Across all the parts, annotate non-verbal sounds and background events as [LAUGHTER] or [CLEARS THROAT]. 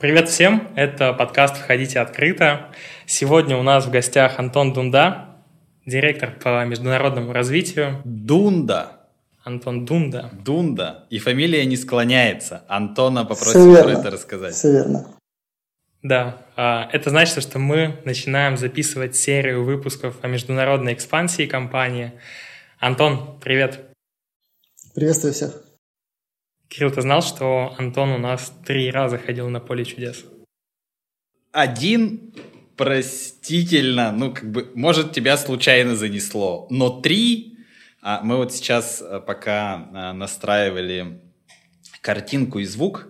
Привет всем, это подкаст «Входите открыто». Сегодня у нас в гостях Антон Дунда, директор по международному развитию. Дунда. Антон Дунда. Дунда. И фамилия не склоняется. Антона попросил про это рассказать. Все верно. Да, а, это значит, что мы начинаем записывать серию выпусков о международной экспансии компании. Антон, привет. Приветствую всех. Кирилл, ты знал, что Антон у нас три раза ходил на поле чудес? Один простительно, ну, как бы, может, тебя случайно занесло, но три, а мы вот сейчас, э, пока э, настраивали картинку и звук,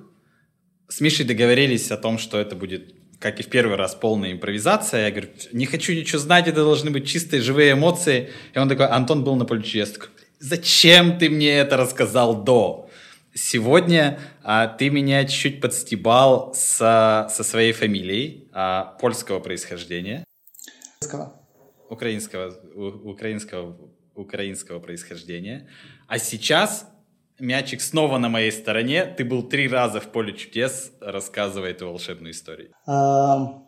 с Мишей договорились о том, что это будет, как и в первый раз, полная импровизация. Я говорю, не хочу ничего знать, это должны быть чистые, живые эмоции. И он такой, Антон был на поле чудес. Такой, Зачем ты мне это рассказал до? Сегодня а, ты меня чуть-чуть подстебал со, со своей фамилией а, польского происхождения. Украинского. у, украинского, украинского происхождения. А сейчас мячик снова на моей стороне. Ты был три раза в поле чудес, рассказывая эту волшебную историю. А,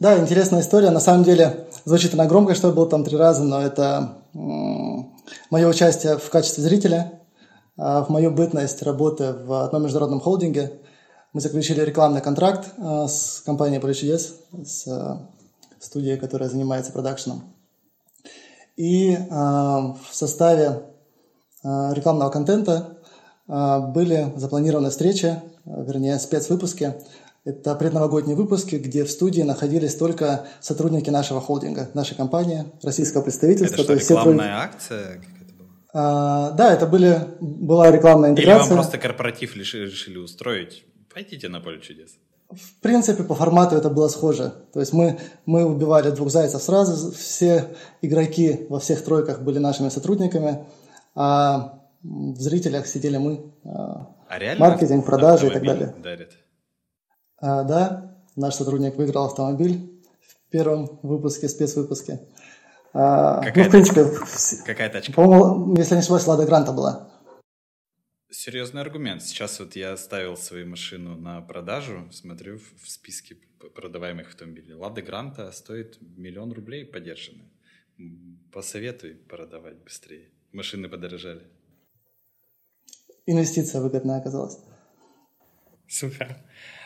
да, интересная история. На самом деле звучит она громко, что я был там три раза, но это мое участие в качестве зрителя в мою бытность работы в одном международном холдинге мы заключили рекламный контракт а, с компанией Поле чудес, с а, студией, которая занимается продакшеном. И в составе рекламного контента были запланированы встречи, вернее, спецвыпуски. Это предновогодние выпуски, где в студии находились только сотрудники нашего холдинга, нашей компании, российского представительства. Это что, рекламная акция? А, да, это были, была рекламная интеграция. Или вам просто корпоратив решили, решили устроить? Пойдите на поле чудес. В принципе, по формату это было схоже. То есть мы, мы убивали двух зайцев сразу. Все игроки во всех тройках были нашими сотрудниками, а в зрителях сидели мы. А, а реально маркетинг, продажи и так далее. Дарит? А, да, наш сотрудник выиграл автомобиль в первом выпуске, спецвыпуске. А, какая ну, в принципе, какая тачка? По-моему, если не ошибаюсь, Лада Гранта была. Серьезный аргумент. Сейчас вот я ставил свою машину на продажу, смотрю в списке продаваемых автомобилей. Лада Гранта стоит миллион рублей подержанная. Посоветуй продавать быстрее. Машины подорожали. Инвестиция выгодная оказалась. Супер.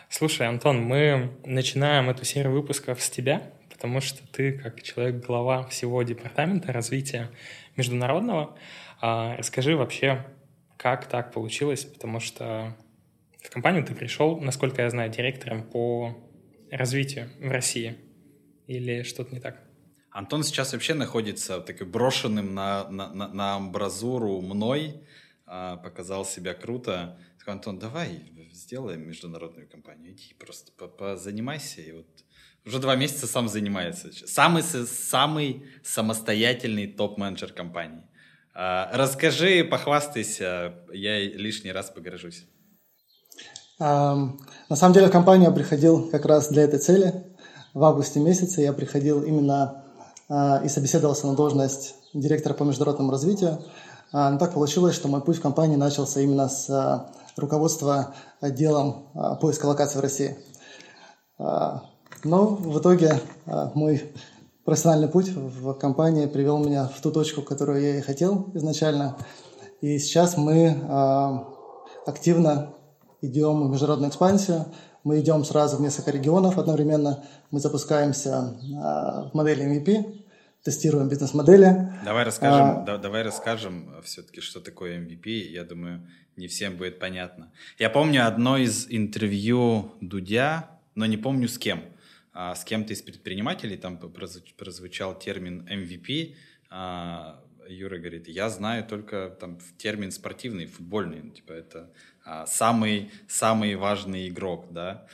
Слушай, Антон, мы начинаем эту серию выпусков с тебя потому что ты, как человек-глава всего департамента развития международного, а, расскажи вообще, как так получилось, потому что в компанию ты пришел, насколько я знаю, директором по развитию в России. Или что-то не так? Антон сейчас вообще находится такой брошенным на, на, на, на амбразуру мной, а, показал себя круто. Такой, Антон, давай сделаем международную компанию, иди просто позанимайся, и вот уже два месяца сам занимается. Самый, самый самостоятельный топ-менеджер компании. А, расскажи, похвастайся, я лишний раз погоржусь. На самом деле в компанию я приходил как раз для этой цели. В августе месяце я приходил именно а, и собеседовался на должность директора по международному развитию. А, но так получилось, что мой путь в компании начался именно с руководства отделом поиска локаций в России. Но в итоге а, мой профессиональный путь в компании привел меня в ту точку, которую я и хотел изначально. И сейчас мы а, активно идем в международную экспансию. Мы идем сразу в несколько регионов одновременно. Мы запускаемся а, в модели MVP, тестируем бизнес-модели. Давай расскажем, а, да, давай расскажем все-таки, что такое MVP. Я думаю, не всем будет понятно. Я помню одно из интервью Дудя, но не помню с кем – а, с кем-то из предпринимателей, там прозвучал термин MVP, а, Юра говорит, я знаю только там термин спортивный, футбольный, ну, типа это а, самый самый важный игрок, да,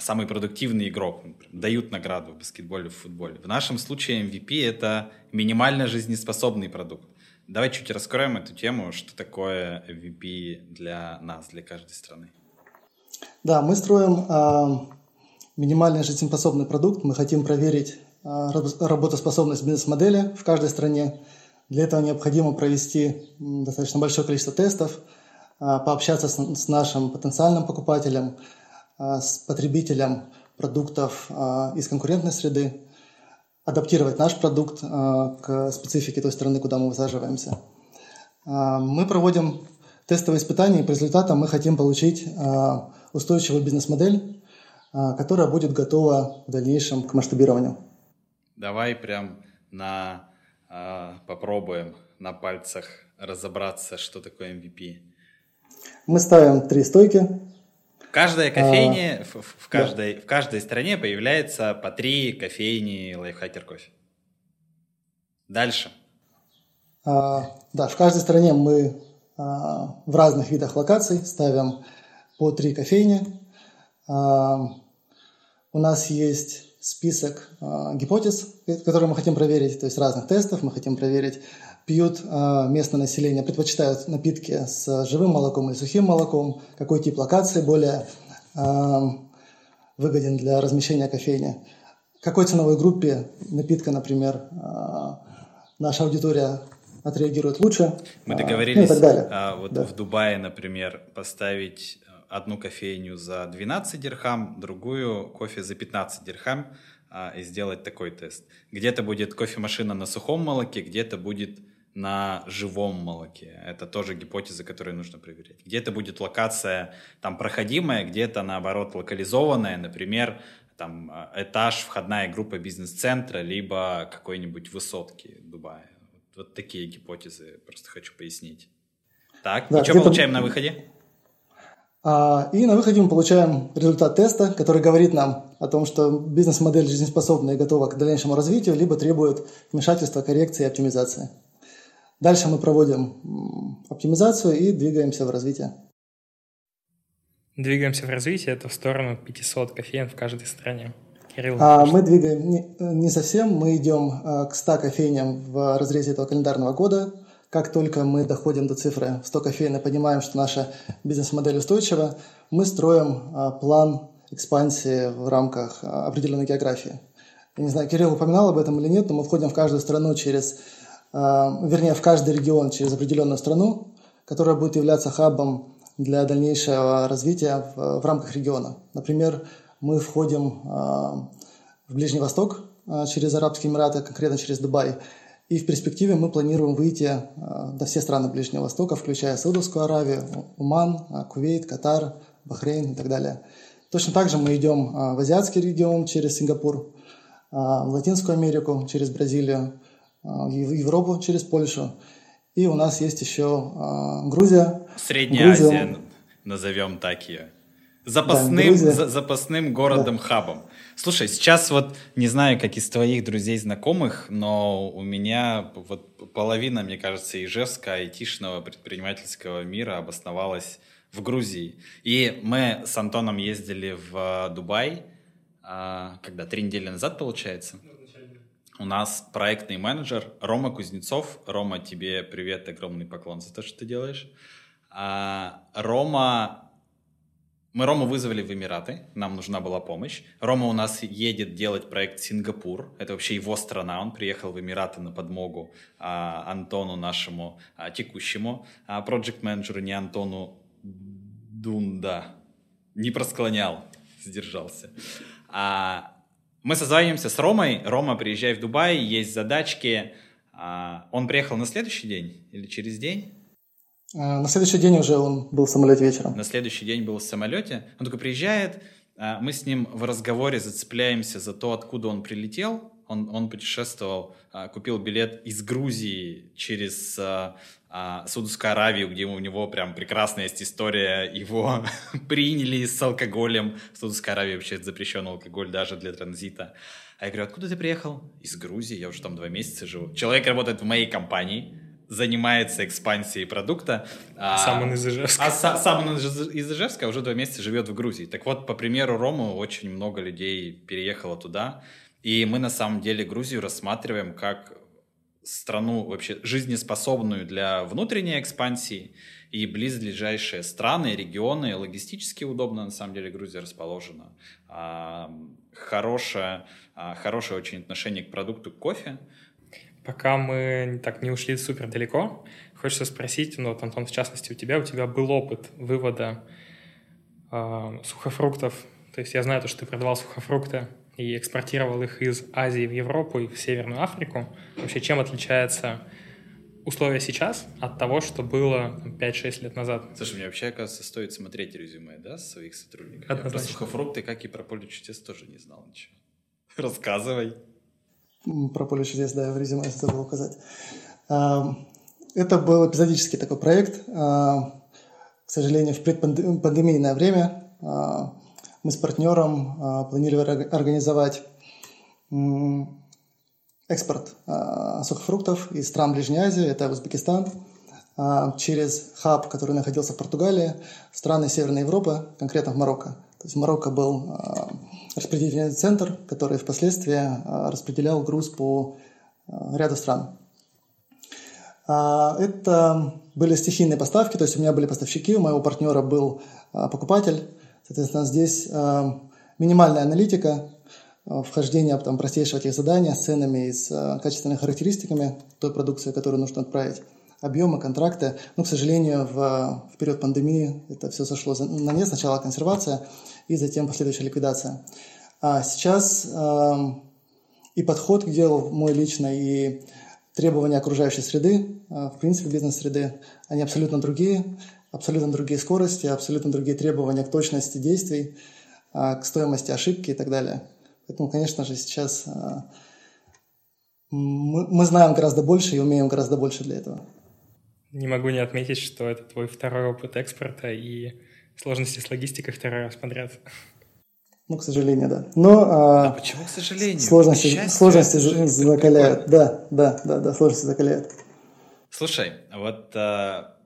самый продуктивный игрок, дают награду в баскетболе, в футболе. В нашем случае MVP это минимально жизнеспособный продукт. Давай чуть раскроем эту тему, что такое MVP для нас, для каждой страны. Да, мы строим минимальный жизнеспособный продукт. Мы хотим проверить а, работоспособность бизнес-модели в каждой стране. Для этого необходимо провести достаточно большое количество тестов, а, пообщаться с нашим потенциальным покупателем, с потребителем продуктов из конкурентной среды, адаптировать наш продукт к специфике той страны, куда мы высаживаемся. Мы проводим тестовые испытания, и по результатам мы хотим получить устойчивую бизнес-модель, которая будет готова в дальнейшем к масштабированию. Давай прям на попробуем на пальцах разобраться, что такое MVP. Мы ставим три стойки. Каждая кофейня, а, в, в, каждой, да. в каждой стране появляется по три кофейни лайфхакер кофе. Дальше. А, да, в каждой стране мы а, в разных видах локаций ставим по три кофейни. А, у нас есть список а, гипотез, которые мы хотим проверить, то есть разных тестов. Мы хотим проверить пьют э, местное население, предпочитают напитки с живым молоком или сухим молоком, какой тип локации более э, выгоден для размещения кофейни, какой ценовой группе напитка, например, э, наша аудитория отреагирует лучше. Мы договорились ну, и так далее. А, вот да. в Дубае, например, поставить одну кофейню за 12 дирхам, другую кофе за 15 дирхам а, и сделать такой тест. Где-то будет кофемашина на сухом молоке, где-то будет на живом молоке. Это тоже гипотеза, которую нужно проверять. Где-то будет локация там проходимая, где-то наоборот локализованная, например, там э, этаж, входная группа бизнес-центра, либо какой-нибудь высотки Дубая. Вот, вот такие гипотезы просто хочу пояснить. Так, да, и что получаем на выходе? А, и на выходе мы получаем результат теста, который говорит нам о том, что бизнес-модель жизнеспособна и готова к дальнейшему развитию, либо требует вмешательства, коррекции и оптимизации. Дальше мы проводим оптимизацию и двигаемся в развитие. Двигаемся в развитие, это в сторону 500 кофеин в каждой стране. Кирилл, а, мы двигаем не, не совсем, мы идем а, к 100 кофейням в разрезе этого календарного года. Как только мы доходим до цифры 100 кофеин и понимаем, что наша бизнес-модель устойчива, мы строим а, план экспансии в рамках а, определенной географии. Я не знаю, Кирилл упоминал об этом или нет, но мы входим в каждую страну через Э, вернее, в каждый регион через определенную страну, которая будет являться хабом для дальнейшего развития в, в рамках региона. Например, мы входим в Ближний Восток через Арабские Эмираты, конкретно через Дубай. И в перспективе мы планируем выйти до все страны Ближнего Востока, включая Саудовскую Аравию, Уман, Кувейт, Катар, Бахрейн и так далее. Точно так же мы идем в азиатский регион через Сингапур, в Латинскую Америку через Бразилию, в Европу через Польшу. И у нас есть еще Грузия. Средняя Грузия. Азия, назовем так ее. Запасным, да, за, запасным городом-хабом. Да. Слушай, сейчас вот не знаю, как из твоих друзей знакомых, но у меня вот половина, мне кажется, ижевска айтишного предпринимательского мира обосновалась в Грузии. И мы с Антоном ездили в Дубай, а, когда три недели назад, получается. У нас проектный менеджер Рома Кузнецов. Рома, тебе привет, огромный поклон за то, что ты делаешь. А, Рома, мы Рому вызвали в Эмираты, нам нужна была помощь. Рома у нас едет делать проект Сингапур, это вообще его страна, он приехал в Эмираты на подмогу а, Антону нашему а, текущему а, проект-менеджеру, не Антону Дунда, не просклонял, сдержался. А, мы созваниваемся с Ромой. Рома, приезжай в Дубай, есть задачки. А, он приехал на следующий день или через день? А, на следующий день уже он был в самолете вечером. На следующий день был в самолете. Он только приезжает, а, мы с ним в разговоре зацепляемся за то, откуда он прилетел. Он, он путешествовал, купил билет из Грузии через а, Саудовскую Аравию, где у него прям прекрасная есть история, его [LAUGHS] приняли с алкоголем. В Саудовской Аравии вообще запрещен алкоголь даже для транзита. А я говорю, откуда ты приехал? Из Грузии, я уже там два месяца живу. Человек работает в моей компании, занимается экспансией продукта. А, сам он из Ижевска. А са, сам он из Ижевска, а уже два месяца живет в Грузии. Так вот, по примеру Рому, очень много людей переехало туда. И мы на самом деле Грузию рассматриваем как страну вообще жизнеспособную для внутренней экспансии и близлежащие страны, регионы, логистически удобно, на самом деле Грузия расположена. А, хорошее, а, хорошее очень отношение к продукту кофе. Пока мы так не ушли супер далеко, хочется спросить, ну вот, Антон, в частности, у тебя, у тебя был опыт вывода э, сухофруктов. То есть я знаю, то, что ты продавал сухофрукты и экспортировал их из Азии в Европу и в Северную Африку. Вообще, чем отличается условия сейчас от того, что было 5-6 лет назад. Слушай, мне вообще, оказывается, стоит смотреть резюме, да, своих сотрудников. Однозначно. Я про сухофрукты, как и про поле чудес, тоже не знал ничего. [LAUGHS] Рассказывай. Про поле чудес, да, в резюме забыл указать. А, это был эпизодический такой проект. А, к сожалению, в предпандемийное время а, мы с партнером планировали организовать экспорт сухофруктов из стран Ближней Азии, это Узбекистан, через хаб, который находился в Португалии, страны Северной Европы, конкретно в Марокко. То есть Марокко был распределительный центр, который впоследствии э, распределял груз по э, ряду стран. Э, это были стихийные поставки, то есть у меня были поставщики, у моего партнера был э, покупатель. Соответственно, здесь минимальная аналитика, вхождение там, простейшего тех задания с ценами и с качественными характеристиками той продукции, которую нужно отправить, объемы, контракты. Но, к сожалению, в, в период пандемии это все сошло на нет. Сначала консервация и затем последующая ликвидация. А сейчас э, и подход к делу мой лично, и требования окружающей среды, э, в принципе, бизнес-среды, они абсолютно другие, абсолютно другие скорости, абсолютно другие требования к точности действий, э, к стоимости ошибки и так далее. Поэтому, конечно же, сейчас а, мы, мы знаем гораздо больше и умеем гораздо больше для этого. Не могу не отметить, что это твой второй опыт экспорта и сложности с логистикой второй раз подряд. Ну, к сожалению, да. Но а, а почему, к сожалению? Сложности, Счастье, сложности закаляют. Да, да, да, да, сложности закаляют. Слушай, вот а,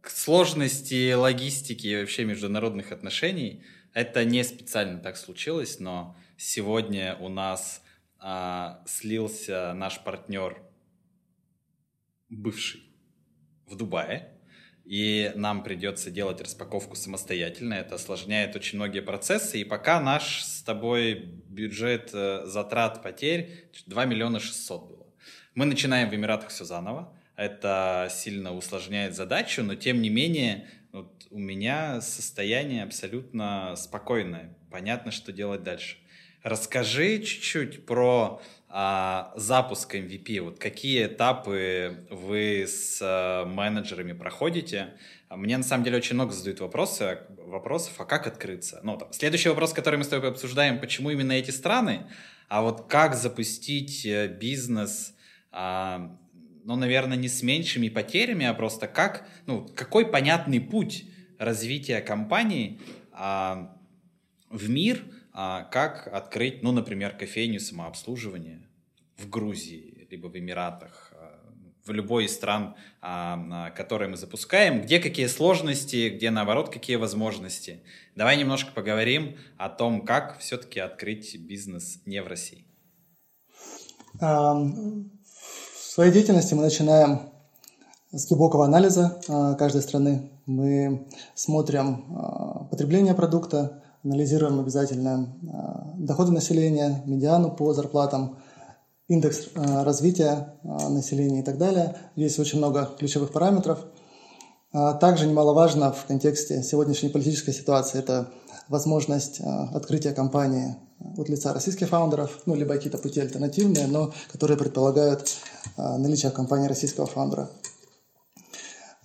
к сложности логистики и вообще международных отношений это не специально так случилось, но Сегодня у нас а, слился наш партнер бывший в Дубае, и нам придется делать распаковку самостоятельно. Это осложняет очень многие процессы. И пока наш с тобой бюджет э, затрат потерь 2 миллиона 600 было. Мы начинаем в Эмиратах все заново. Это сильно усложняет задачу, но тем не менее вот у меня состояние абсолютно спокойное. Понятно, что делать дальше. Расскажи чуть-чуть про а, запуск MVP. Вот какие этапы вы с а, менеджерами проходите? Мне на самом деле очень много задают вопросы, вопросов, а как открыться? Ну, там, следующий вопрос, который мы с тобой обсуждаем, почему именно эти страны? А вот как запустить э, бизнес, а, ну, наверное, не с меньшими потерями, а просто как, ну, какой понятный путь развития компании а, в мир – а как открыть, ну, например, кофейню самообслуживания в Грузии, либо в Эмиратах, а, в любой из стран, а, которые мы запускаем, где какие сложности, где, наоборот, какие возможности. Давай немножко поговорим о том, как все-таки открыть бизнес не в России. В своей деятельности мы начинаем с глубокого анализа каждой страны. Мы смотрим потребление продукта, анализируем обязательно а, доходы населения, медиану по зарплатам, индекс а, развития а, населения и так далее. Здесь очень много ключевых параметров. Также немаловажно в контексте сегодняшней политической ситуации это возможность открытия компании от лица российских фаундеров, ну, либо какие-то пути альтернативные, но которые предполагают наличие в компании российского фаундера.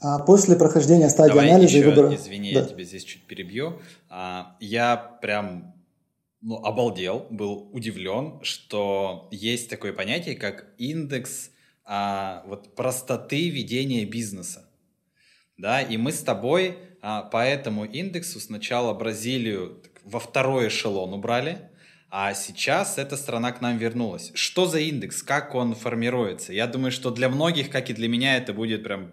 А после прохождения стадии Давай анализа еще, и выбора... Извини, да. я тебя здесь чуть перебью. А, я прям ну, обалдел, был удивлен, что есть такое понятие, как индекс а, вот простоты ведения бизнеса. Да, и мы с тобой а, по этому индексу сначала Бразилию во второй эшелон убрали, а сейчас эта страна к нам вернулась. Что за индекс? Как он формируется? Я думаю, что для многих, как и для меня, это будет прям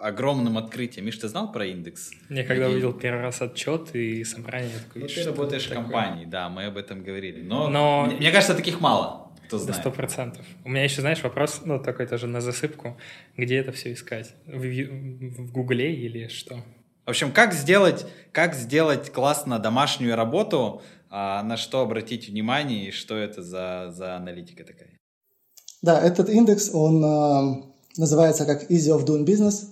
огромным открытием. Миш, ты знал про индекс? Я когда увидел первый раз отчет и собрание, такой, ну, ты работаешь в компании, да, мы об этом говорили. Но, Но... Мне, мне кажется, таких мало. Кто знает. Сто процентов. У меня еще, знаешь, вопрос, ну, такой тоже на засыпку. Где это все искать? В, в Гугле или что? В общем, как сделать, как сделать классно домашнюю работу, а, на что обратить внимание и что это за, за аналитика такая? Да, этот индекс, он э, называется как Easy of Doing Business.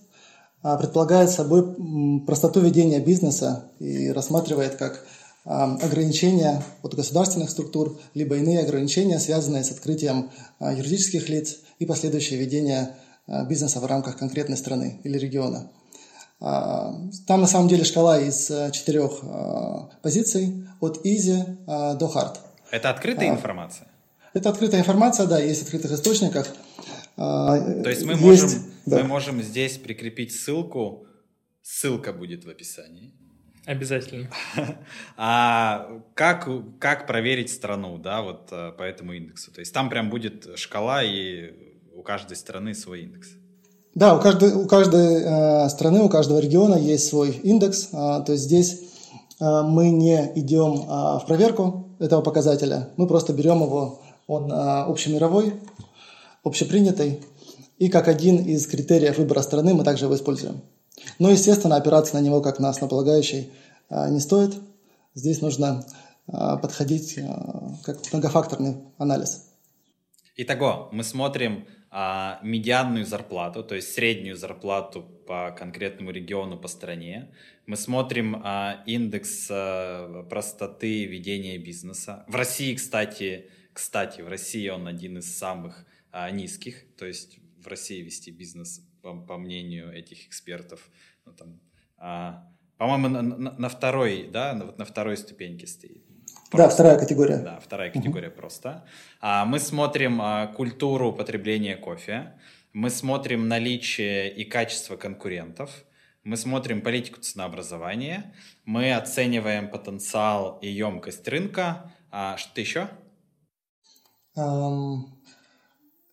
Предполагает собой простоту ведения бизнеса и рассматривает как ограничения от государственных структур, либо иные ограничения, связанные с открытием юридических лиц и последующее ведение бизнеса в рамках конкретной страны или региона. Там на самом деле шкала из четырех позиций, от easy до hard. Это открытая информация? Это открытая информация, да, есть в открытых источниках. То есть мы, есть, можем, да. мы можем здесь прикрепить ссылку, ссылка будет в описании. Обязательно. [LAUGHS] А как, как проверить страну, да, вот э, по этому индексу? То есть там прям будет шкала, и у каждой страны свой индекс. Да, у каждой, у каждой э, страны, у каждого региона есть свой индекс. Э, то есть здесь э, мы не идем э, в проверку этого показателя, мы просто берем его, он э, общемировой, общепринятый, и как один из критериев выбора страны мы также его используем. Но, естественно, опираться на него как на основополагающий а, не стоит. Здесь нужно а, подходить а, как многофакторный анализ. Итого, мы смотрим медианную зарплату, то есть среднюю зарплату по конкретному региону, по стране. Мы смотрим индекс простоты ведения бизнеса. В России, кстати, кстати, в России он один из самых низких, то есть в России вести бизнес по, по мнению этих экспертов, ну, там, а, по-моему, на, на, на второй, да, вот на второй ступеньке стоит. Просто. Да, вторая категория. Да, вторая категория uh-huh. просто. А, мы смотрим а, культуру потребления кофе, мы смотрим наличие и качество конкурентов, мы смотрим политику ценообразования, мы оцениваем потенциал и емкость рынка. А, что-то еще? Um,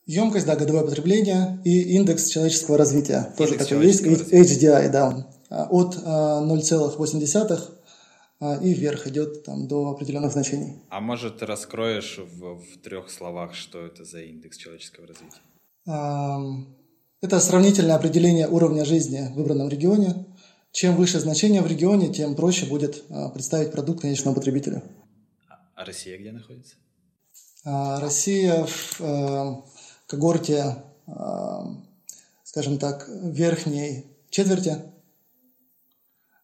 Емкость, да, годовое потребление и индекс человеческого развития. Индекс Тоже такой есть, HDI, да. А, от 0,8 а, а, и вверх идет там, до определенных значений. А может, раскроешь в, в трех словах, что это за индекс человеческого развития? Это сравнительное определение уровня жизни в выбранном регионе. Чем выше значение в регионе, тем проще будет представить продукт конечному потребителю. А Россия где находится? Россия в когорте, а, скажем так, верхней четверти,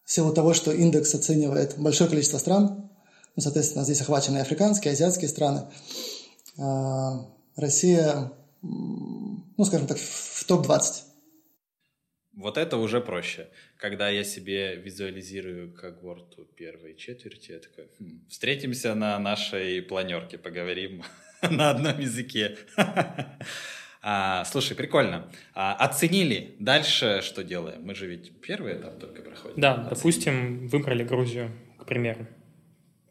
в силу того, что индекс оценивает большое количество стран, ну, соответственно, здесь охвачены африканские, азиатские страны, а, Россия, ну, скажем так, в топ-20. Вот это уже проще. Когда я себе визуализирую когорту первой четверти, я такой, хм, встретимся на нашей планерке, поговорим [LAUGHS] на одном языке. [LAUGHS] А, слушай, прикольно. А, оценили. Дальше что делаем? Мы же ведь первый этап только проходим. Да, Оценили. допустим, выбрали Грузию, к примеру.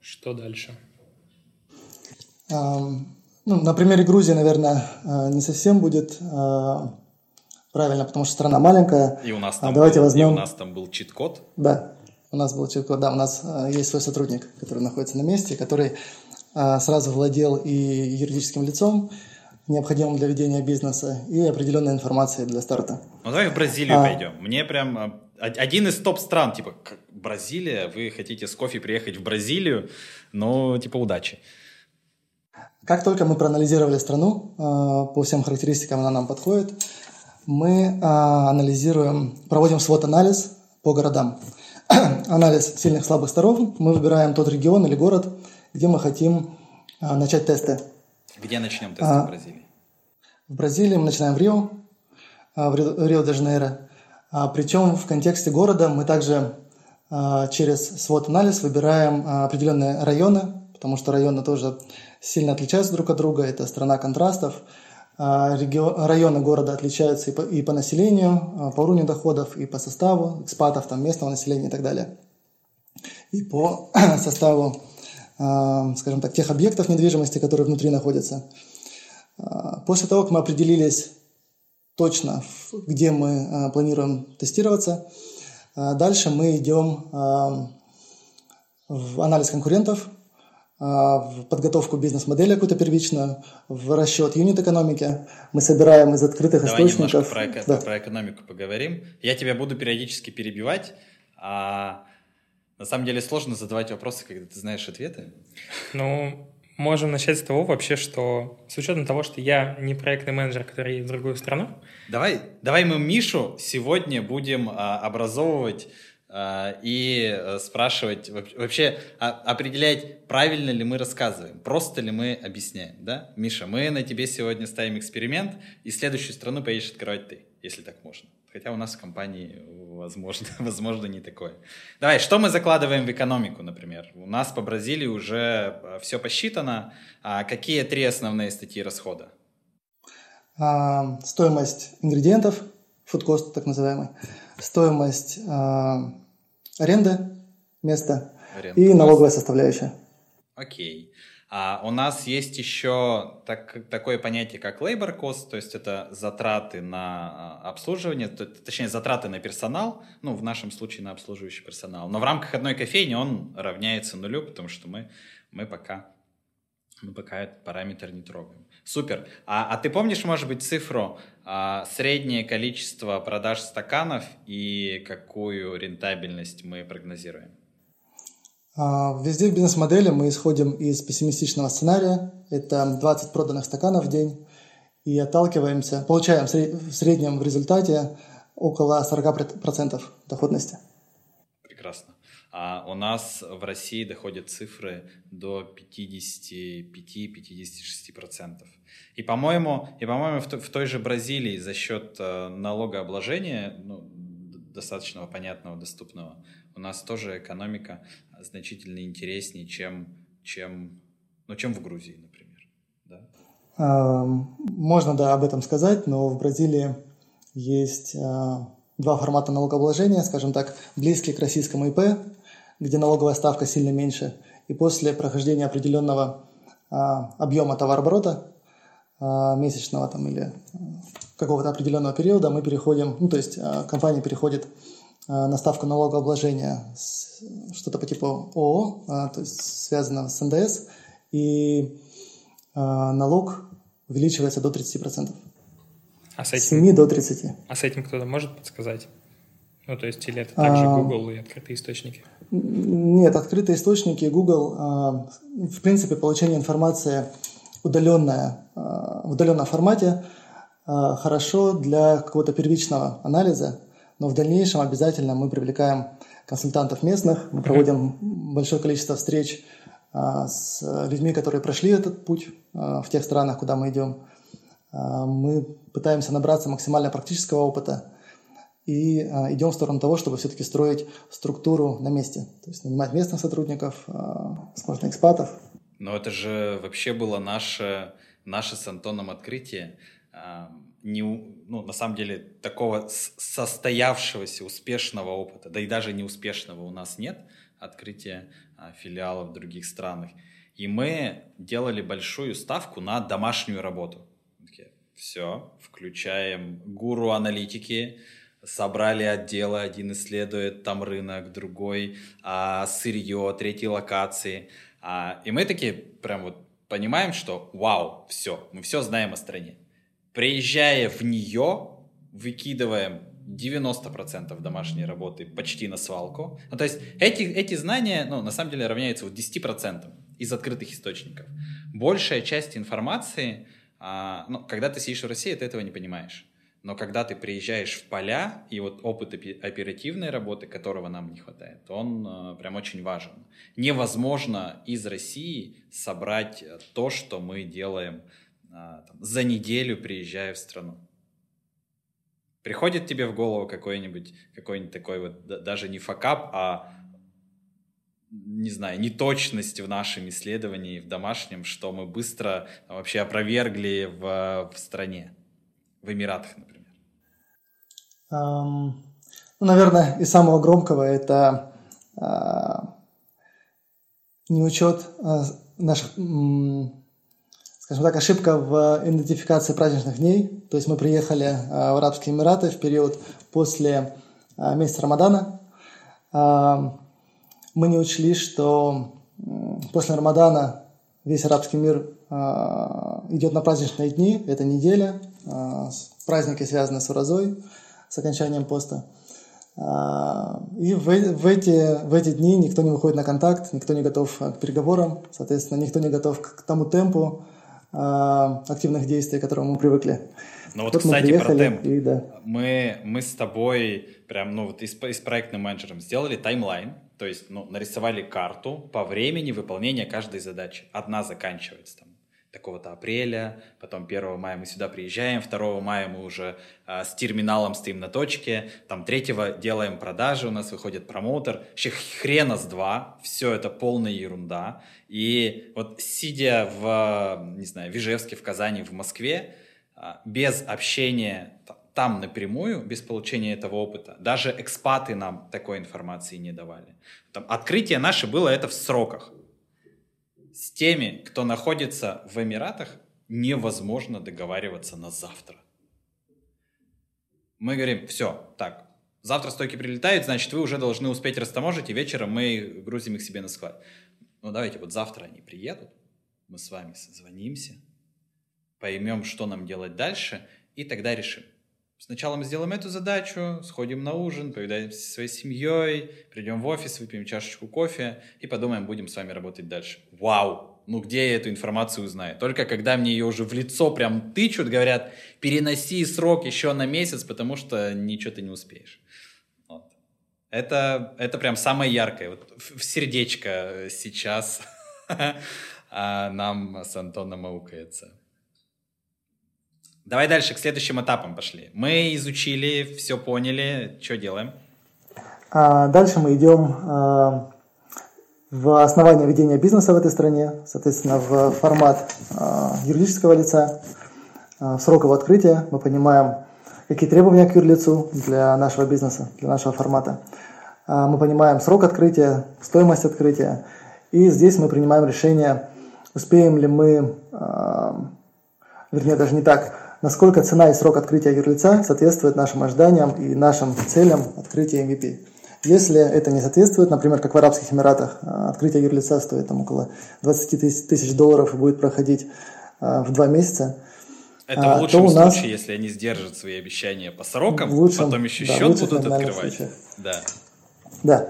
Что дальше? Um, ну, на примере Грузии, наверное, а, не совсем будет а, правильно, потому что страна маленькая. И у нас там, Давайте был, возьмем... и у нас там был чит-код. Да, у нас был чит-код. Да, у нас есть свой сотрудник, который находится на месте, который а, сразу владел и юридическим лицом, необходимым для ведения бизнеса, и определенной информацией для старта. Ну давай в Бразилию а, пойдем. Мне прям а, один из топ-стран, типа Бразилия, вы хотите с кофе приехать в Бразилию, но типа удачи. Как только мы проанализировали страну, а, по всем характеристикам она нам подходит, мы анализируем, проводим свод-анализ по городам. [CLEARS THROAT] Анализ сильных слабых сторон. Мы выбираем тот регион или город, где мы хотим а, начать тесты. Где начнем тесты а, в Бразилии? В Бразилии мы начинаем в Рио, а, в Рио-де-Жанейро. А, причем в контексте города мы также а, через свод-анализ выбираем а, определенные районы, потому что районы тоже сильно отличаются друг от друга, это страна контрастов. А, регион, районы города отличаются и по, и по населению, а, по уровню доходов, и по составу экспатов, там, местного населения и так далее. И по [CLEARS THROAT] составу скажем так, тех объектов недвижимости, которые внутри находятся. А, после того, как мы определились точно, где мы а, планируем тестироваться, дальше мы идем в анализ конкурентов, в подготовку бизнес-модели какую-то первичную, в расчет юнит-экономики. Мы собираем из открытых Давай источников. Давай немножко про, да. про экономику поговорим. Я тебя буду периодически перебивать. А на самом деле сложно задавать вопросы, когда ты знаешь ответы. Ну, можем начать с того вообще, что с учетом того, что я не проектный менеджер, который едет в другую страну. Давай, давай мы Мишу сегодня будем а, образовывать а, и а, спрашивать, вообще а, определять, правильно ли мы рассказываем, просто ли мы объясняем, да? Миша, мы на тебе сегодня ставим эксперимент, и следующую страну поедешь открывать ты, если так можно. Хотя у нас в компании, возможно, [LAUGHS] возможно, не такое. Давай, что мы закладываем в экономику, например? У нас по Бразилии уже э, все посчитано. А какие три основные статьи расхода? А, стоимость ингредиентов, cost так называемый, стоимость а, аренды места Аренда. и налоговая составляющая. Окей. А у нас есть еще так, такое понятие, как labor cost, то есть это затраты на а, обслуживание, точнее затраты на персонал, ну в нашем случае на обслуживающий персонал. Но в рамках одной кофейни он равняется нулю, потому что мы, мы пока мы пока этот параметр не трогаем. Супер. А, а ты помнишь, может быть, цифру а, среднее количество продаж стаканов и какую рентабельность мы прогнозируем? А, везде в бизнес-модели мы исходим из пессимистичного сценария. Это 20 проданных стаканов в день. И отталкиваемся, получаем в среднем в результате около 40% доходности. Прекрасно. А у нас в России доходят цифры до 55-56%. И, по-моему, и, по-моему в, в той же Бразилии за счет э, налогообложения, ну, достаточно понятного, доступного, у нас тоже экономика значительно интереснее, чем, чем, ну, чем в Грузии, например. Да? Можно, да, об этом сказать, но в Бразилии есть а, два формата налогообложения, скажем так, близкие к российскому ИП, где налоговая ставка сильно меньше, и после прохождения определенного а, объема товарооборота а, месячного там, или какого-то определенного периода мы переходим, ну, то есть компания переходит на ставку налогообложения что-то по типу ООО, а, то есть связано с НДС, и а, налог увеличивается до 30%. А с этим, 7 до 30. А с этим кто-то может подсказать? Ну, то есть, или это также а, Google и открытые источники? Нет, открытые источники Google, а, в принципе, получение информации удаленная, а, в удаленном формате а, хорошо для какого-то первичного анализа, но в дальнейшем обязательно мы привлекаем консультантов местных, мы проводим большое количество встреч а, с людьми, которые прошли этот путь а, в тех странах, куда мы идем. А, мы пытаемся набраться максимально практического опыта и идем в сторону того, чтобы все-таки строить структуру на месте, то есть нанимать местных сотрудников, возможно, экспатов. Но это же вообще было наше, наше с Антоном открытие не, ну, на самом деле такого состоявшегося успешного опыта, да и даже неуспешного у нас нет, открытия а, филиалов в других странах. И мы делали большую ставку на домашнюю работу. Все, включаем гуру аналитики, собрали отделы, один исследует там рынок, другой а, сырье, третьи локации. А, и мы такие прям вот понимаем, что вау, все, мы все знаем о стране приезжая в нее, выкидываем 90% домашней работы почти на свалку. Ну, то есть эти, эти знания, ну, на самом деле, равняются вот 10% из открытых источников. Большая часть информации, а, ну, когда ты сидишь в России, ты этого не понимаешь. Но когда ты приезжаешь в поля, и вот опыт оперативной работы, которого нам не хватает, он э, прям очень важен. Невозможно из России собрать то, что мы делаем а, там, за неделю приезжая в страну. Приходит тебе в голову какой-нибудь какой-нибудь такой вот даже не факап, а не знаю, неточность в нашем исследовании, в домашнем, что мы быстро вообще опровергли в, в стране, в Эмиратах, например? Um, ну, наверное, из самого громкого это uh, неучет uh, наших скажем так, ошибка в идентификации праздничных дней. То есть мы приехали э, в Арабские Эмираты в период после э, месяца Рамадана. Э, мы не учли, что после Рамадана весь арабский мир идет на праздничные дни, это неделя, праздники связаны с уразой, с окончанием поста. И в, эти, в эти дни никто не выходит на контакт, никто не готов к переговорам, соответственно, никто не готов к тому темпу активных действий, к которому мы привыкли. Ну вот, вот кстати, про темп. И, да. мы, мы с тобой прям, ну вот и с, и с проектным менеджером сделали таймлайн, то есть ну, нарисовали карту по времени выполнения каждой задачи. Одна заканчивается там такого-то апреля, потом 1 мая мы сюда приезжаем, 2 мая мы уже э, с терминалом стоим на точке, там 3 делаем продажи, у нас выходит промоутер, вообще хрена с два, все это полная ерунда. И вот сидя в, не знаю, в Ижевске, в Казани, в Москве, э, без общения там напрямую, без получения этого опыта, даже экспаты нам такой информации не давали. Там, открытие наше было это в сроках с теми, кто находится в Эмиратах, невозможно договариваться на завтра. Мы говорим, все, так, завтра стойки прилетают, значит, вы уже должны успеть растаможить, и вечером мы грузим их себе на склад. Ну, давайте, вот завтра они приедут, мы с вами созвонимся, поймем, что нам делать дальше, и тогда решим. Сначала мы сделаем эту задачу, сходим на ужин, повидаемся со своей семьей, придем в офис, выпьем чашечку кофе и подумаем, будем с вами работать дальше. Вау! Ну где я эту информацию узнаю? Только когда мне ее уже в лицо прям тычут, говорят, переноси срок еще на месяц, потому что ничего ты не успеешь. Вот. Это, это прям самое яркое. Вот в сердечко сейчас [LAUGHS] нам с Антоном аукается. Давай дальше, к следующим этапам пошли. Мы изучили, все поняли, что делаем? А дальше мы идем а, в основание ведения бизнеса в этой стране, соответственно, в формат а, юридического лица, а, в открытия. Мы понимаем, какие требования к юрлицу для нашего бизнеса, для нашего формата. А, мы понимаем срок открытия, стоимость открытия. И здесь мы принимаем решение, успеем ли мы, а, вернее, даже не так, насколько цена и срок открытия юрлица соответствует нашим ожиданиям и нашим целям открытия MVP. Если это не соответствует, например, как в Арабских Эмиратах, а, открытие юрлица стоит там около 20 тысяч долларов и будет проходить а, в два месяца, это в а, лучшем то у нас... случае, если они сдержат свои обещания по срокам, лучшем, потом еще да, счет будут открывать. Случаях. Да. Да.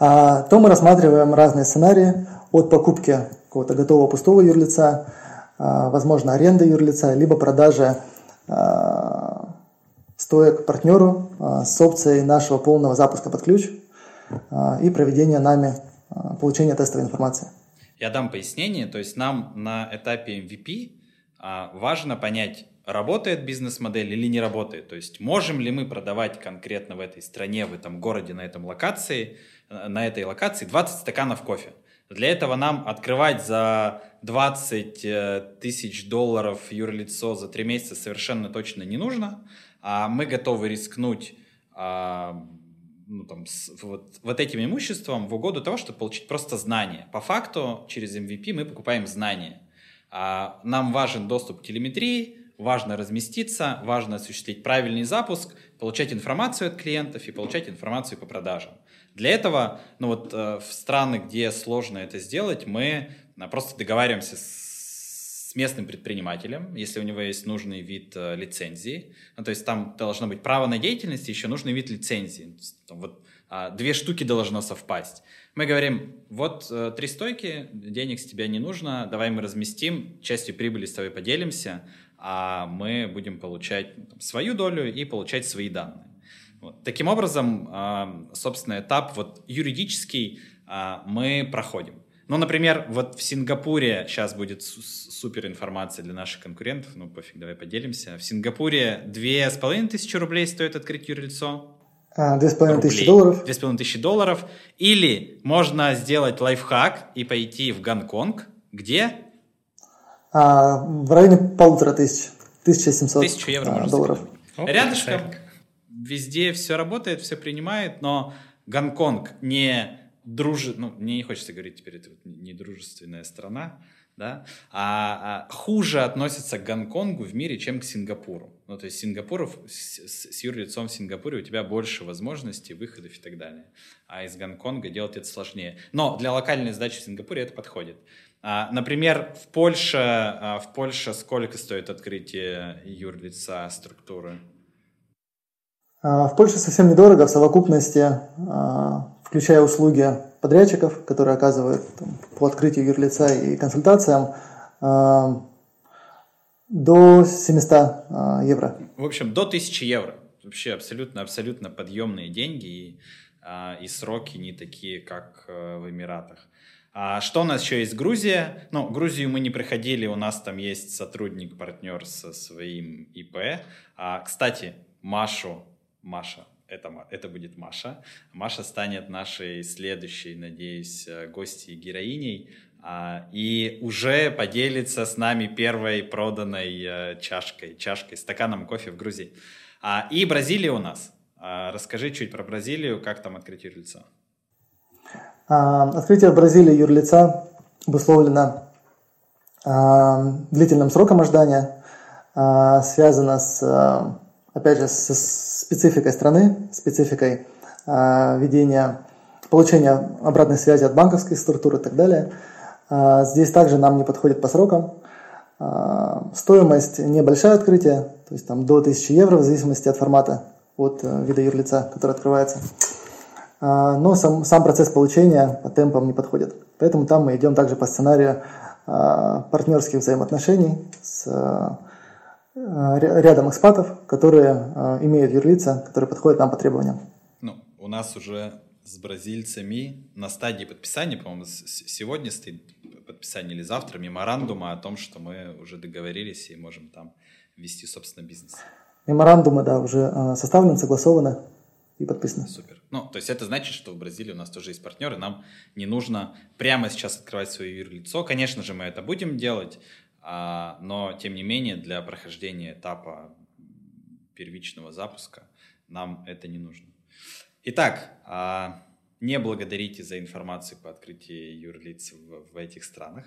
А, то мы рассматриваем разные сценарии от покупки какого-то готового пустого юрлица а, возможно, аренда юрлица, либо продажа а, стоек партнеру а, с опцией нашего полного запуска под ключ и проведения нами получения тестовой информации. Я дам пояснение, то есть нам на этапе MVP важно понять, работает бизнес-модель или не работает. То есть можем ли мы продавать конкретно в этой стране, в этом городе, на этом локации, на этой локации 20 стаканов кофе. Для этого нам открывать за 20 э, тысяч долларов юрлицо за 3 месяца совершенно точно не нужно. А мы готовы рискнуть а, ну, там, с, вот, вот этим имуществом в угоду того, чтобы получить просто знания. По факту через MVP мы покупаем знания. А, нам важен доступ к телеметрии, важно разместиться, важно осуществить правильный запуск, получать информацию от клиентов и получать информацию по продажам. Для этого, ну вот э, в страны, где сложно это сделать, мы просто договариваемся с местным предпринимателем, если у него есть нужный вид э, лицензии. Ну, то есть там должно быть право на деятельность, еще нужный вид лицензии. Там, вот а, две штуки должно совпасть. Мы говорим, вот три стойки, денег с тебя не нужно, давай мы разместим, частью прибыли с тобой поделимся, а мы будем получать там, свою долю и получать свои данные. Вот. Таким образом, а, собственно, этап вот юридический а, мы проходим. Ну, например, вот в Сингапуре сейчас будет супер информация для наших конкурентов, ну пофиг, давай поделимся. В Сингапуре две с половиной тысячи рублей стоит открыть юрлицо. А, две с половиной тысячи долларов. Две с половиной тысячи долларов. Или можно сделать лайфхак и пойти в Гонконг, где? А, в районе полутора тысяч. 1700 Тысячу евро а, долларов. Рядышком везде все работает, все принимает, но Гонконг не дружит, ну, мне не хочется говорить теперь, это вот не дружественная страна, да, а, а хуже относится к Гонконгу в мире, чем к Сингапуру. Ну, то есть Сингапур, с, с юрлицом в Сингапуре у тебя больше возможностей, выходов и так далее. А из Гонконга делать это сложнее. Но для локальной сдачи в Сингапуре это подходит. А, например, в Польше, а, в Польше сколько стоит открытие юрлица структуры? В Польше совсем недорого, в совокупности, включая услуги подрядчиков, которые оказывают там, по открытию юрлица и консультациям, до 700 евро. В общем, до 1000 евро. Вообще абсолютно-абсолютно подъемные деньги и, и сроки не такие, как э, в Эмиратах. А что у нас еще есть? Грузия. Ну, Грузию мы не приходили, у нас там есть сотрудник-партнер со своим ИП. А, кстати, Машу, Маша, это, это будет Маша. Маша станет нашей следующей, надеюсь, э, гостьей героиней. А, и уже поделится с нами первой проданной э, чашкой, чашкой, стаканом кофе в Грузии. А, и Бразилия у нас. А, расскажи чуть про Бразилию, как там открыть юрлицо. А, открытие в Бразилии юрлица обусловлено длительным сроком ожидания, связано с, опять же, с спецификой страны, спецификой ведения, получения обратной связи от банковской структуры и так далее. Здесь также нам не подходит по срокам. Стоимость небольшая открытие, то есть там до 1000 евро в зависимости от формата, от э, вида юрлица, который открывается. А, но сам, сам процесс получения по темпам не подходит. Поэтому там мы идем также по сценарию а, партнерских взаимоотношений с а, рядом экспатов, которые имеют юрлица, которые подходят нам по требованиям. Ну, у нас уже с бразильцами на стадии подписания, по-моему, сегодня стоит подписание или завтра меморандума о том, что мы уже договорились и можем там вести, собственно, бизнес. Меморандумы, да, уже составлены, согласованы и подписано. Супер. Ну, то есть это значит, что в Бразилии у нас тоже есть партнеры, нам не нужно прямо сейчас открывать свое юрлицо. Конечно же, мы это будем делать, но тем не менее для прохождения этапа первичного запуска нам это не нужно. Итак, а, не благодарите за информацию по открытию юрлиц в, этих странах.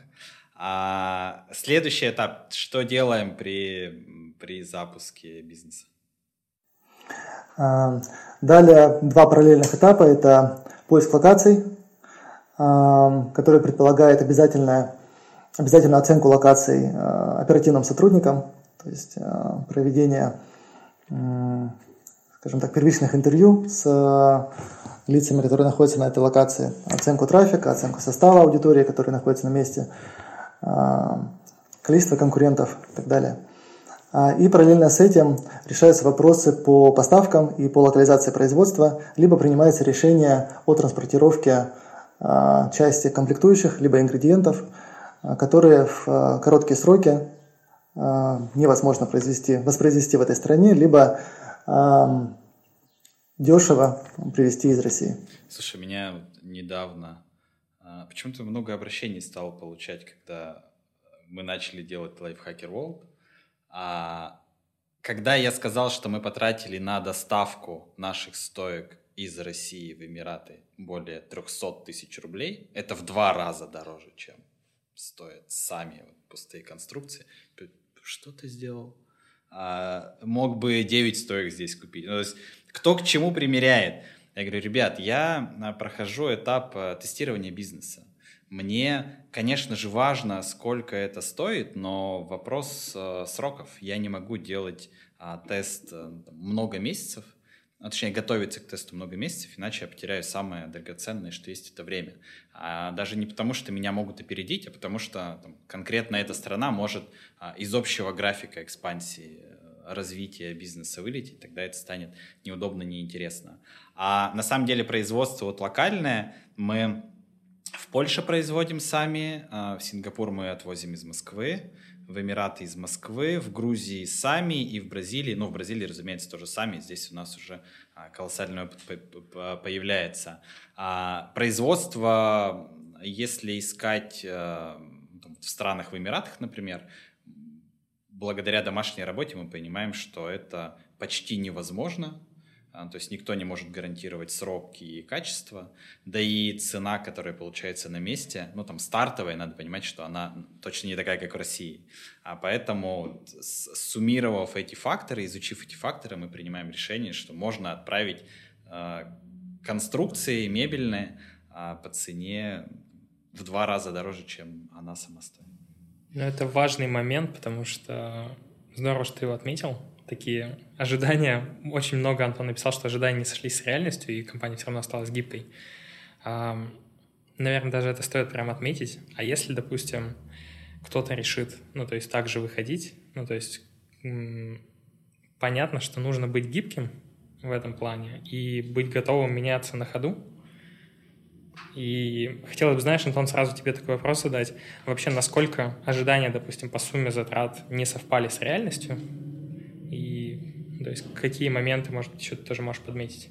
А следующий этап, что делаем при, при запуске бизнеса? А, далее два параллельных этапа – это поиск локаций, а, который предполагает обязательную, обязательную оценку локаций а, оперативным сотрудникам, то есть проведение, скажем так, первичных интервью с лицами, которые находятся на этой локации, оценку трафика, оценку состава аудитории, которая находится на месте, количество конкурентов и так далее – а, и параллельно с этим решаются вопросы по поставкам и по локализации производства, либо принимается решение о транспортировке части комплектующих, либо ингредиентов, которые в короткие сроки невозможно произвести, воспроизвести в этой стране, либо дешево привезти из России. Слушай, меня недавно почему-то много обращений стал получать, когда мы начали делать Lifehacker World, а, когда я сказал, что мы потратили на доставку наших стоек из России в Эмираты более 300 тысяч рублей, это в два раза дороже, чем стоят сами вот пустые конструкции. Что ты сделал? А, мог бы 9 стоек здесь купить. Ну, то есть, кто к чему примеряет? Я говорю, ребят, я а, прохожу этап а, тестирования бизнеса. Мне, конечно же, важно, сколько это стоит, но вопрос э, сроков. Я не могу делать э, тест э, много месяцев, а, точнее, готовиться к тесту много месяцев, иначе я потеряю самое драгоценное, что есть, это время. А даже не потому, что меня могут опередить, а потому что там, конкретно эта страна может а, из общего графика экспансии э, развития бизнеса вылететь, тогда это станет неудобно, неинтересно. А на самом деле производство вот локальное мы в Польше производим сами, а, в Сингапур мы отвозим из Москвы, в Эмираты из Москвы, в Грузии сами и в Бразилии, ну, в Бразилии, разумеется, тоже сами, здесь у нас уже а, колоссальный опыт появляется. А, производство, если искать в странах в Эмиратах, например, благодаря домашней работе мы понимаем, что это почти невозможно, то есть никто не может гарантировать срок и качество, да и цена, которая получается на месте, ну там стартовая, надо понимать, что она точно не такая, как в России. А поэтому, суммировав эти факторы, изучив эти факторы, мы принимаем решение, что можно отправить э, конструкции мебельные э, по цене в два раза дороже, чем она сама стоит. Ну, это важный момент, потому что здорово, что ты его отметил такие ожидания. Очень много Антон написал, что ожидания не сошлись с реальностью, и компания все равно осталась гибкой. Наверное, даже это стоит прям отметить. А если, допустим, кто-то решит, ну, то есть также выходить, ну, то есть понятно, что нужно быть гибким в этом плане и быть готовым меняться на ходу. И хотелось бы, знаешь, Антон, сразу тебе такой вопрос задать. Вообще, насколько ожидания, допустим, по сумме затрат не совпали с реальностью? То есть, какие моменты, может быть, еще ты тоже можешь подметить?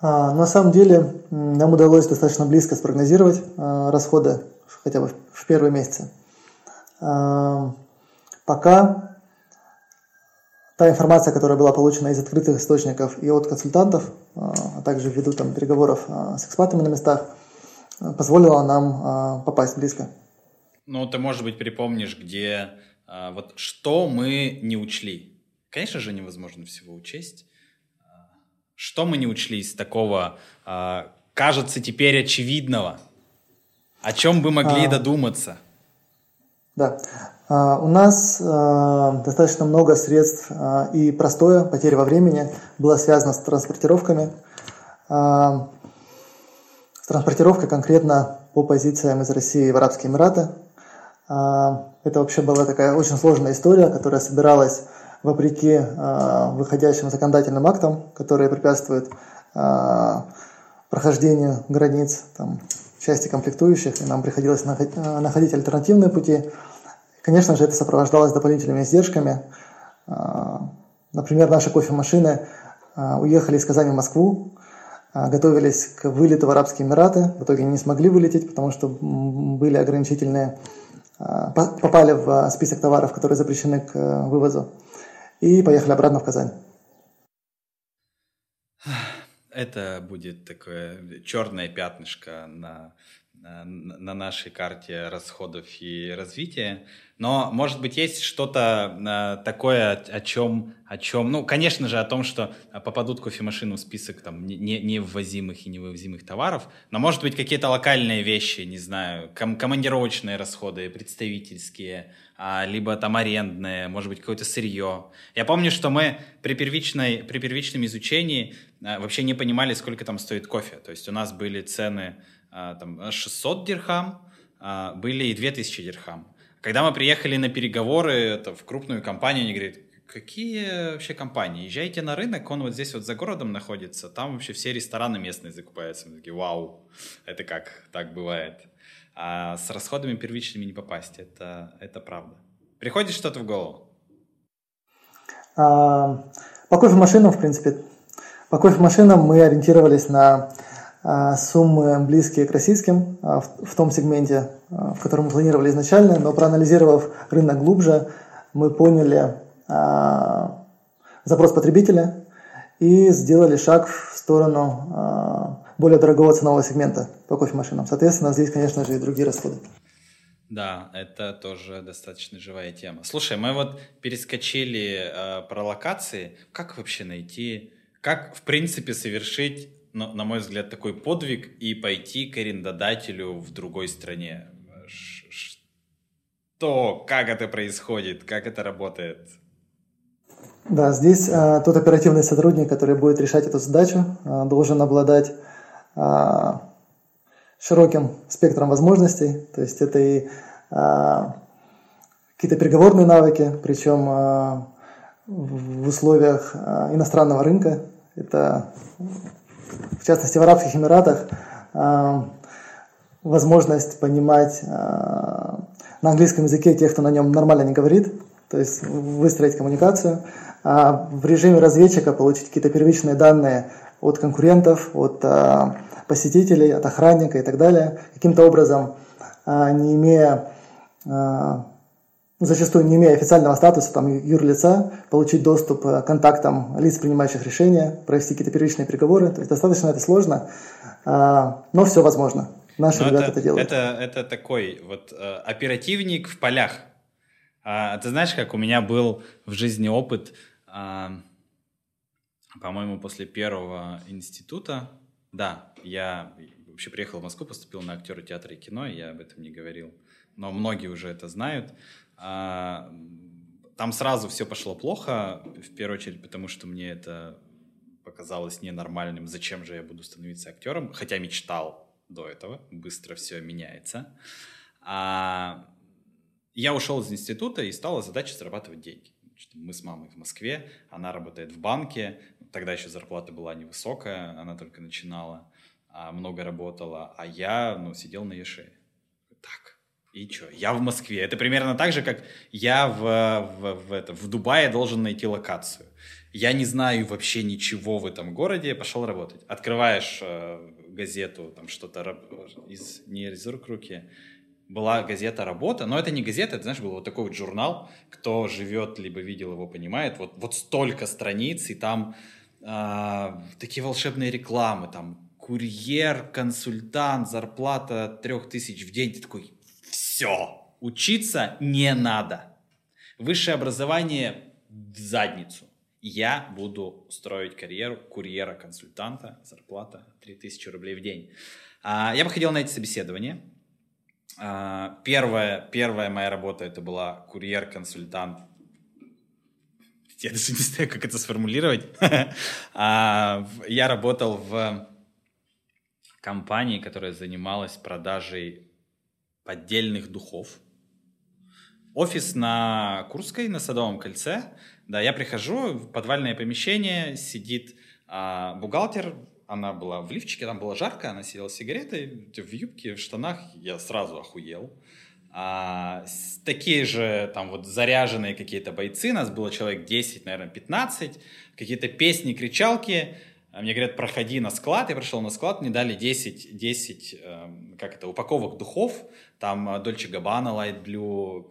А, на самом деле, нам удалось достаточно близко спрогнозировать а, расходы хотя бы в первые месяцы. А, пока та информация, которая была получена из открытых источников и от консультантов, а также ввиду там, переговоров с экспатами на местах, позволила нам попасть близко. Ну, ты, может быть, припомнишь, где вот что мы не учли. Конечно же, невозможно всего учесть. Что мы не учли из такого, кажется, теперь очевидного – о чем бы могли а, додуматься? Да. А, у нас а, достаточно много средств а, и простое, потеря во времени, было связано с транспортировками. А, с транспортировкой конкретно по позициям из России в Арабские Эмираты. А, это вообще была такая очень сложная история, которая собиралась вопреки а, выходящим законодательным актам, которые препятствуют а, прохождению границ там, части комплектующих, и нам приходилось э, находить альтернативные пути. Конечно же, это сопровождалось дополнительными издержками. А, например, наши кофемашины уехали из Казани в Москву, готовились к вылету в Арабские Эмираты, в итоге не смогли вылететь, потому что были ограничительные, попали в список товаров, которые запрещены к э, вывозу, и поехали обратно в Казань. Это будет такое черное пятнышко на, на, на нашей карте расходов и развития. Но, может быть, есть что-то э, такое, о чем, о чем, ну, конечно же, о том, что попадут кофемашины в список там не, не ввозимых и невывозимых товаров, но, может быть, какие-то локальные вещи, не знаю, ком командировочные расходы, представительские, либо там арендные, может быть, какое-то сырье. Я помню, что мы при, первичной, при первичном изучении а, вообще не понимали, сколько там стоит кофе. То есть у нас были цены а, там, 600 дирхам, были и 2000 дирхам. Когда мы приехали на переговоры это, в крупную компанию, они говорят, какие вообще компании? Езжайте на рынок, он вот здесь вот за городом находится, там вообще все рестораны местные закупаются. Мы такие, вау, это как так бывает? А с расходами первичными не попасть, это, это правда. Приходит что-то в голову? А, по кофемашинам, в принципе, по кофемашинам мы ориентировались на а, суммы близкие к российским а, в, в том сегменте, а, в котором мы планировали изначально, но проанализировав рынок глубже, мы поняли а, запрос потребителя и сделали шаг в сторону а, более дорогого ценового сегмента по кофемашинам. Соответственно, здесь, конечно же, и другие расходы. Да, это тоже достаточно живая тема. Слушай, мы вот перескочили э, про локации. Как вообще найти, как в принципе совершить, ну, на мой взгляд, такой подвиг и пойти к арендодателю в другой стране? Что, как это происходит, как это работает? Да, здесь э, тот оперативный сотрудник, который будет решать эту задачу, э, должен обладать широким спектром возможностей. То есть это и а, какие-то переговорные навыки, причем а, в условиях иностранного рынка. Это, в частности, в Арабских Эмиратах возможность понимать на английском языке тех, кто на нем нормально не говорит, то есть выстроить коммуникацию, а в режиме разведчика получить какие-то первичные данные от конкурентов, от а, посетителей, от охранника и так далее, каким-то образом, а, не имея, а, зачастую не имея официального статуса там, юрлица, получить доступ к контактам лиц, принимающих решения, провести какие-то первичные переговоры. То есть достаточно это сложно, но все возможно. Наши но ребята это, это делают. Это, это такой вот оперативник в полях. Ты знаешь, как у меня был в жизни опыт... По-моему, после первого института, да, я вообще приехал в Москву, поступил на актера театра и кино, я об этом не говорил, но многие уже это знают. А, там сразу все пошло плохо, в первую очередь, потому что мне это показалось ненормальным. Зачем же я буду становиться актером? Хотя мечтал до этого, быстро все меняется. А я ушел из института и стала задача зарабатывать деньги. Мы с мамой в Москве, она работает в банке, тогда еще зарплата была невысокая, она только начинала, а много работала, а я ну, сидел на ЕШЕ. Так, и что? Я в Москве. Это примерно так же, как я в, в, в, это, в Дубае должен найти локацию. Я не знаю вообще ничего в этом городе, пошел работать. Открываешь э, газету, там что-то из, не из рук руки, была газета «Работа», но это не газета, это, знаешь, был вот такой вот журнал, кто живет, либо видел его, понимает, вот, вот столько страниц, и там э, такие волшебные рекламы, там курьер, консультант, зарплата трех тысяч в день, ты такой, все, учиться не надо. Высшее образование в задницу. Я буду строить карьеру курьера-консультанта, зарплата 3000 рублей в день. А, я походил на эти собеседования. А, первая, первая моя работа это была курьер-консультант. Я даже не знаю, как это сформулировать. [LAUGHS] А, я работал в компании, которая занималась продажей поддельных духов. Офис на Курской, на Садовом кольце. Да, я прихожу в подвальное помещение, сидит а, бухгалтер, она была в лифчике, там было жарко, она сидела с сигаретой, в юбке, в штанах, я сразу охуел. А, такие же там вот заряженные какие-то бойцы, нас было человек 10, наверное, 15, какие-то песни, кричалки, а мне говорят, проходи на склад. Я пришел на склад, мне дали 10, 10 э, как это, упаковок духов. Там Dolce Gabbana Light Blue,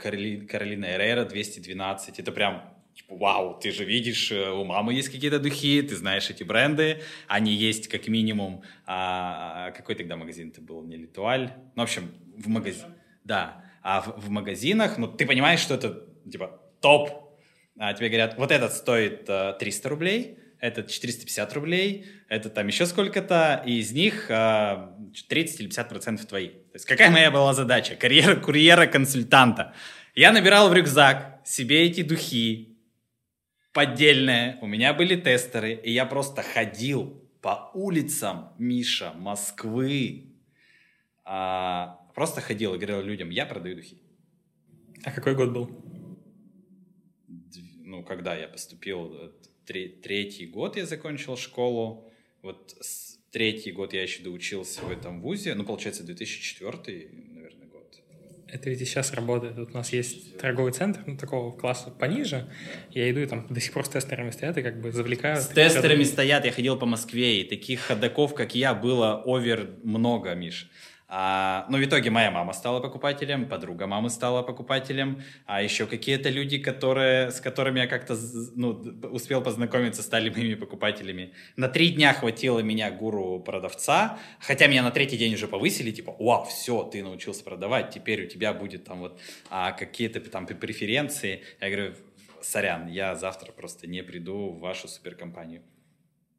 Каролина Эррера 212. Это прям типа, вау, ты же видишь, э, у мамы есть какие-то духи, ты знаешь эти бренды, они есть как минимум, а, а какой тогда магазин это был, не Литуаль, ну, в общем, в магазине, да, а в, в магазинах, ну, ты понимаешь, что это, типа, топ, а тебе говорят, вот этот стоит а, 300 рублей, этот 450 рублей, это там еще сколько-то, и из них а, 30 или 50 процентов твои. То есть какая моя была задача? Карьера курьера-консультанта. Я набирал в рюкзак себе эти духи, поддельные, у меня были тестеры, и я просто ходил по улицам, Миша, Москвы, а, просто ходил и говорил людям, я продаю духи. А какой год был? Ну, когда я поступил, третий год я закончил школу, вот третий год я еще доучился в этом вузе, ну, получается, 2004, наверное, год. Это ведь и сейчас работает. Вот у нас есть торговый центр, ну, такого класса пониже. Я иду, и там до сих пор с тестерами стоят и как бы завлекают. С тестерами стоят, я ходил по Москве, и таких ходаков, как я, было овер много, Миш. А, но в итоге моя мама стала покупателем, подруга мамы стала покупателем, а еще какие-то люди, которые, с которыми я как-то ну, успел познакомиться, стали моими покупателями. На три дня хватило меня гуру продавца, хотя меня на третий день уже повысили, типа, вау, все, ты научился продавать, теперь у тебя будет там вот а, какие-то там преференции. Я говорю, сорян, я завтра просто не приду в вашу суперкомпанию.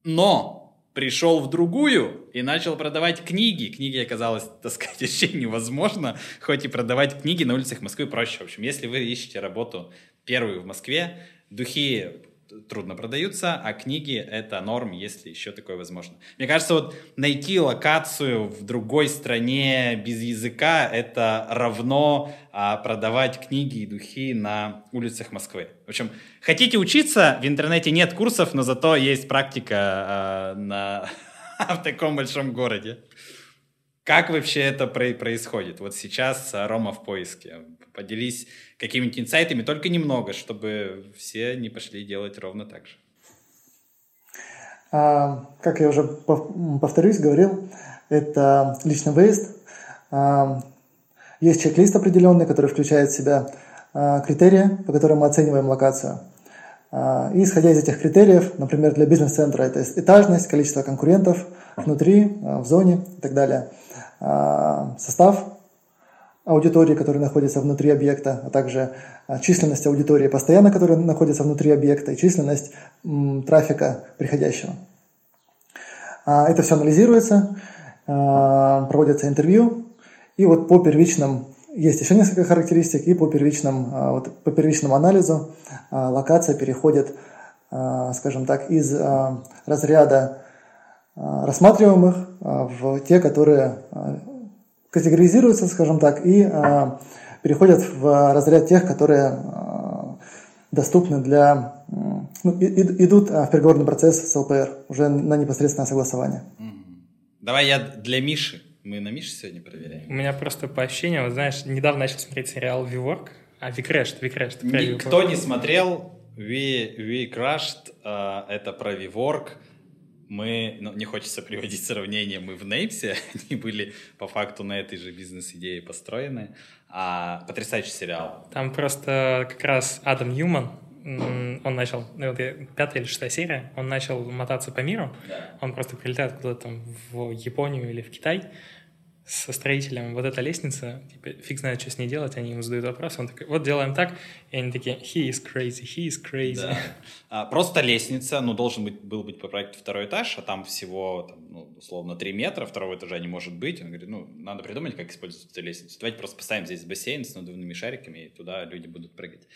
Но пришел в другую и начал продавать книги. Книги оказалось таскать [LAUGHS] вообще невозможно, хоть и продавать книги на улицах Москвы проще. В общем, если вы ищете работу первую в Москве, духи трудно продаются, а книги — это норм, если еще такое возможно. Мне кажется, вот найти локацию в другой стране без языка — это равно а, продавать книги и духи на улицах Москвы. В общем, хотите учиться, в интернете нет курсов, но зато есть практика а, на, [LAUGHS] в таком большом городе. Как вообще это происходит? Вот сейчас Рома в поиске. Поделись какими-нибудь инсайтами, только немного, чтобы все не пошли делать ровно так же. А, как я уже повторюсь, говорил, это личный выезд. А, есть чек-лист определенный, который включает в себя а, критерии, по которым мы оцениваем локацию. И исходя из этих критериев, например, для бизнес-центра это этажность, количество конкурентов внутри, в зоне и так далее, состав аудитории, которая находится внутри объекта, а также а, численность аудитории постоянно, которая находится внутри объекта, и численность трафика приходящего. А, это все анализируется, а, проводятся интервью, и вот по первичным есть еще несколько характеристик, и по, первичным, вот, по первичному анализу локация переходит, скажем так, из разряда рассматриваемых в те, которые категоризируются, скажем так, и переходят в разряд тех, которые доступны для... Ну, идут в переговорный процесс с ЛПР уже на непосредственное согласование. Давай я для Миши. Мы на Мише сегодня проверяем. У меня просто по ощущениям, вот знаешь, недавно начал смотреть сериал «Виворк», а «Викрешт», «Викрешт». Никто не смотрел uh, это про Виворк. Мы, ну, не хочется приводить сравнение, мы в Нейпсе, [LAUGHS] они были по факту на этой же бизнес-идее построены. А, потрясающий сериал. Там просто как раз Адам Ньюман, он начал, ну, вот пятая или шестая серия, он начал мотаться по миру, да. он просто прилетает куда-то там в Японию или в Китай, со строителем вот эта лестница, типа, фиг знает, что с ней делать, они ему задают вопрос, он такой, вот делаем так, и они такие, he is crazy, he is crazy. Да. А, просто лестница, ну, должен быть, был быть по проекту второй этаж, а там всего, там, ну, условно, 3 метра, второго этажа не может быть. Он говорит, ну, надо придумать, как использовать эту лестницу. Давайте просто поставим здесь бассейн с надувными шариками, и туда люди будут прыгать.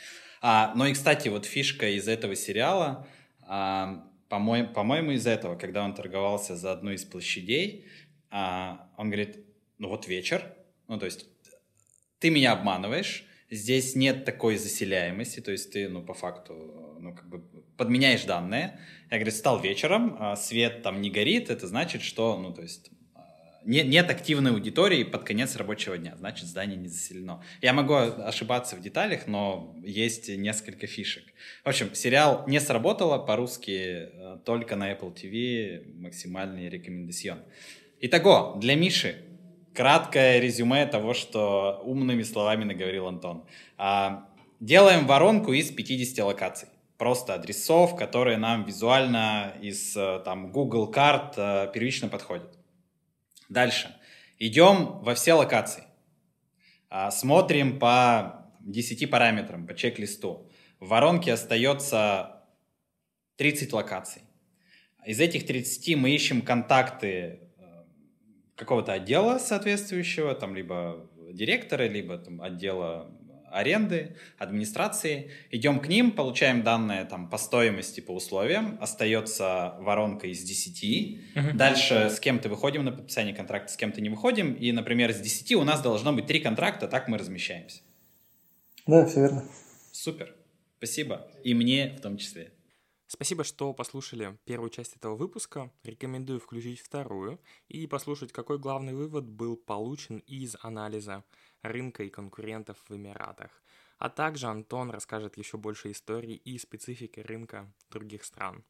А, ну и, кстати, вот фишка из этого сериала, а, по-моему, по-моему, из этого, когда он торговался за одну из площадей, а, он говорит, ну вот вечер, ну то есть ты меня обманываешь, здесь нет такой заселяемости, то есть ты, ну, по факту, ну, как бы подменяешь данные. Я говорю, стал вечером, а свет там не горит, это значит, что, ну, то есть нет, нет активной аудитории под конец рабочего дня, значит, здание не заселено. Я могу ошибаться в деталях, но есть несколько фишек. В общем, сериал не сработало по-русски э, только на Apple TV, максимальный рекомендацион. Итого, для Миши краткое резюме того, что умными словами наговорил Антон. А, делаем воронку из 50 локаций. Просто адресов, которые нам визуально из э, там, Google карт э, первично подходят. Дальше. Идем во все локации. А, смотрим по 10 параметрам, по чек-листу. В воронке остается 30 локаций. Из этих 30 мы ищем контакты какого-то отдела соответствующего, там либо директора, либо там отдела аренды, администрации. Идем к ним, получаем данные там по стоимости, по условиям. Остается воронка из 10. Uh-huh. Дальше с кем-то выходим на подписание контракта, с кем-то не выходим. И, например, с 10 у нас должно быть 3 контракта, так мы размещаемся. Да, все верно. Супер. Спасибо. И мне в том числе. Спасибо, что послушали первую часть этого выпуска. Рекомендую включить вторую и послушать, какой главный вывод был получен из анализа рынка и конкурентов в Эмиратах. А также Антон расскажет еще больше историй и специфики рынка других стран.